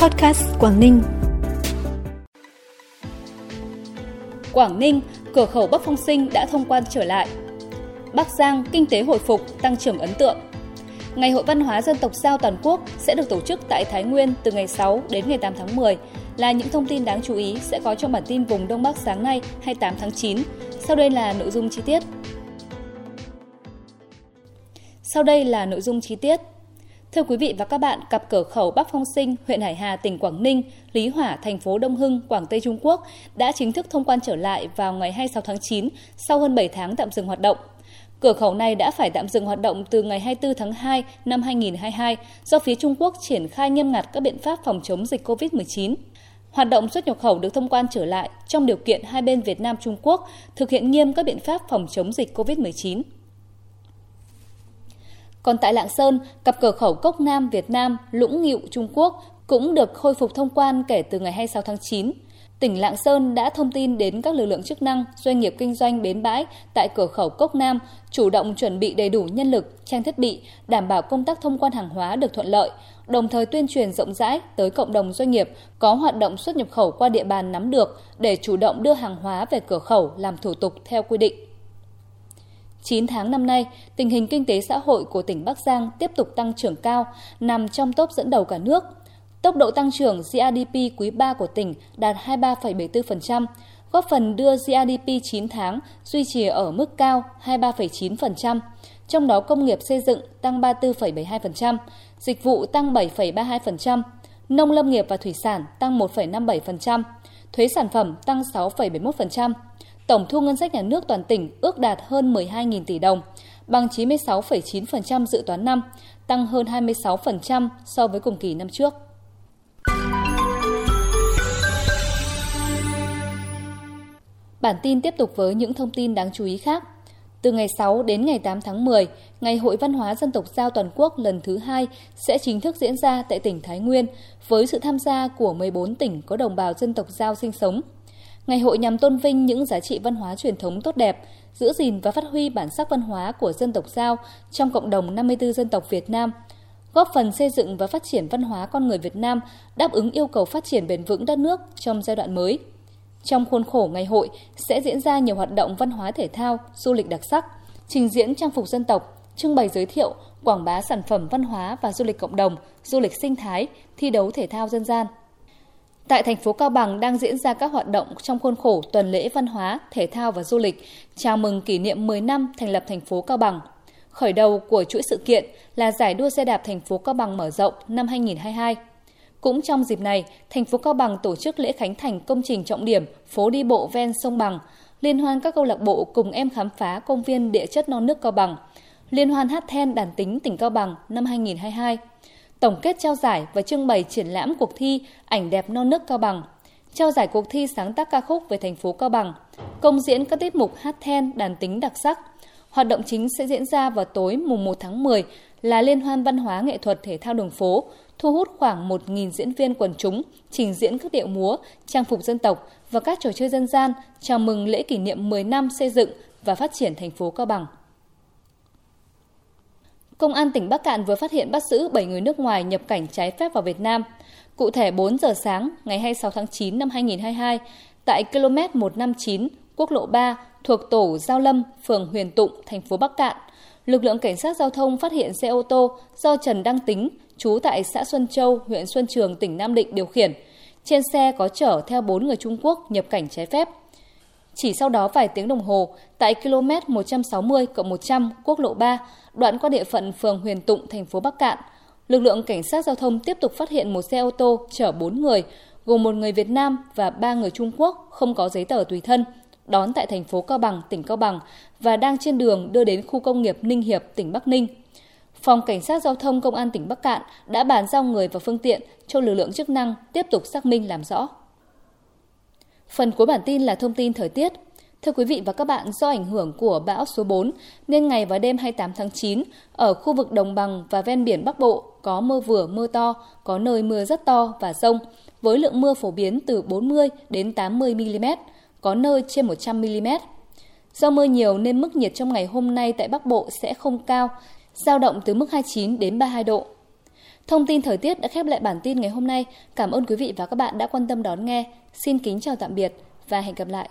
Podcast Quảng Ninh. Quảng Ninh, cửa khẩu Bắc Phong Sinh đã thông quan trở lại. Bắc Giang, kinh tế hồi phục, tăng trưởng ấn tượng. Ngày hội văn hóa dân tộc giao toàn quốc sẽ được tổ chức tại Thái Nguyên từ ngày 6 đến ngày 8 tháng 10 là những thông tin đáng chú ý sẽ có trong bản tin vùng Đông Bắc sáng nay 28 tháng 9. Sau đây là nội dung chi tiết. Sau đây là nội dung chi tiết. Thưa quý vị và các bạn, cặp cửa khẩu Bắc Phong Sinh, huyện Hải Hà, tỉnh Quảng Ninh, Lý Hỏa, thành phố Đông Hưng, Quảng Tây Trung Quốc đã chính thức thông quan trở lại vào ngày 26 tháng 9 sau hơn 7 tháng tạm dừng hoạt động. Cửa khẩu này đã phải tạm dừng hoạt động từ ngày 24 tháng 2 năm 2022 do phía Trung Quốc triển khai nghiêm ngặt các biện pháp phòng chống dịch COVID-19. Hoạt động xuất nhập khẩu được thông quan trở lại trong điều kiện hai bên Việt Nam Trung Quốc thực hiện nghiêm các biện pháp phòng chống dịch COVID-19. Còn tại Lạng Sơn, cặp cửa khẩu Cốc Nam Việt Nam, Lũng Ngịu Trung Quốc cũng được khôi phục thông quan kể từ ngày 26 tháng 9. Tỉnh Lạng Sơn đã thông tin đến các lực lượng chức năng, doanh nghiệp kinh doanh bến bãi tại cửa khẩu Cốc Nam chủ động chuẩn bị đầy đủ nhân lực, trang thiết bị, đảm bảo công tác thông quan hàng hóa được thuận lợi, đồng thời tuyên truyền rộng rãi tới cộng đồng doanh nghiệp có hoạt động xuất nhập khẩu qua địa bàn nắm được để chủ động đưa hàng hóa về cửa khẩu làm thủ tục theo quy định. 9 tháng năm nay, tình hình kinh tế xã hội của tỉnh Bắc Giang tiếp tục tăng trưởng cao, nằm trong top dẫn đầu cả nước. Tốc độ tăng trưởng GRDP quý 3 của tỉnh đạt 23,74%, góp phần đưa GRDP 9 tháng duy trì ở mức cao 23,9%, trong đó công nghiệp xây dựng tăng 34,72%, dịch vụ tăng 7,32%, nông lâm nghiệp và thủy sản tăng 1,57%, thuế sản phẩm tăng 6,71%, tổng thu ngân sách nhà nước toàn tỉnh ước đạt hơn 12.000 tỷ đồng, bằng 96,9% dự toán năm, tăng hơn 26% so với cùng kỳ năm trước. Bản tin tiếp tục với những thông tin đáng chú ý khác. Từ ngày 6 đến ngày 8 tháng 10, Ngày hội văn hóa dân tộc giao toàn quốc lần thứ hai sẽ chính thức diễn ra tại tỉnh Thái Nguyên với sự tham gia của 14 tỉnh có đồng bào dân tộc giao sinh sống. Ngày hội nhằm tôn vinh những giá trị văn hóa truyền thống tốt đẹp, giữ gìn và phát huy bản sắc văn hóa của dân tộc Giao trong cộng đồng 54 dân tộc Việt Nam, góp phần xây dựng và phát triển văn hóa con người Việt Nam đáp ứng yêu cầu phát triển bền vững đất nước trong giai đoạn mới. Trong khuôn khổ ngày hội sẽ diễn ra nhiều hoạt động văn hóa thể thao, du lịch đặc sắc, trình diễn trang phục dân tộc, trưng bày giới thiệu, quảng bá sản phẩm văn hóa và du lịch cộng đồng, du lịch sinh thái, thi đấu thể thao dân gian. Tại thành phố Cao Bằng đang diễn ra các hoạt động trong khuôn khổ tuần lễ văn hóa, thể thao và du lịch, chào mừng kỷ niệm 10 năm thành lập thành phố Cao Bằng. Khởi đầu của chuỗi sự kiện là giải đua xe đạp thành phố Cao Bằng mở rộng năm 2022. Cũng trong dịp này, thành phố Cao Bằng tổ chức lễ khánh thành công trình trọng điểm phố đi bộ ven sông Bằng, liên hoan các câu lạc bộ cùng em khám phá công viên địa chất non nước Cao Bằng, liên hoan hát then đàn tính tỉnh Cao Bằng năm 2022 tổng kết trao giải và trưng bày triển lãm cuộc thi ảnh đẹp non nước Cao Bằng, trao giải cuộc thi sáng tác ca khúc về thành phố Cao Bằng, công diễn các tiết mục hát then đàn tính đặc sắc. Hoạt động chính sẽ diễn ra vào tối mùng 1 tháng 10 là Liên hoan văn hóa nghệ thuật thể thao đường phố, thu hút khoảng 1.000 diễn viên quần chúng, trình diễn các điệu múa, trang phục dân tộc và các trò chơi dân gian chào mừng lễ kỷ niệm 10 năm xây dựng và phát triển thành phố Cao Bằng. Công an tỉnh Bắc Cạn vừa phát hiện bắt giữ 7 người nước ngoài nhập cảnh trái phép vào Việt Nam. Cụ thể 4 giờ sáng ngày 26 tháng 9 năm 2022, tại km 159 quốc lộ 3 thuộc tổ Giao Lâm, phường Huyền Tụng, thành phố Bắc Cạn, lực lượng cảnh sát giao thông phát hiện xe ô tô do Trần Đăng Tính, trú tại xã Xuân Châu, huyện Xuân Trường, tỉnh Nam Định điều khiển. Trên xe có chở theo 4 người Trung Quốc nhập cảnh trái phép. Chỉ sau đó vài tiếng đồng hồ, tại km 160 100 quốc lộ 3, đoạn qua địa phận phường Huyền Tụng, thành phố Bắc Cạn, lực lượng cảnh sát giao thông tiếp tục phát hiện một xe ô tô chở 4 người, gồm một người Việt Nam và 3 người Trung Quốc không có giấy tờ tùy thân, đón tại thành phố Cao Bằng, tỉnh Cao Bằng và đang trên đường đưa đến khu công nghiệp Ninh Hiệp, tỉnh Bắc Ninh. Phòng Cảnh sát Giao thông Công an tỉnh Bắc Cạn đã bàn giao người và phương tiện cho lực lượng chức năng tiếp tục xác minh làm rõ. Phần cuối bản tin là thông tin thời tiết. Thưa quý vị và các bạn, do ảnh hưởng của bão số 4 nên ngày và đêm 28 tháng 9 ở khu vực đồng bằng và ven biển Bắc Bộ có mưa vừa mưa to, có nơi mưa rất to và rông với lượng mưa phổ biến từ 40 đến 80 mm, có nơi trên 100 mm. Do mưa nhiều nên mức nhiệt trong ngày hôm nay tại Bắc Bộ sẽ không cao, dao động từ mức 29 đến 32 độ. Thông tin thời tiết đã khép lại bản tin ngày hôm nay. Cảm ơn quý vị và các bạn đã quan tâm đón nghe. Xin kính chào tạm biệt và hẹn gặp lại.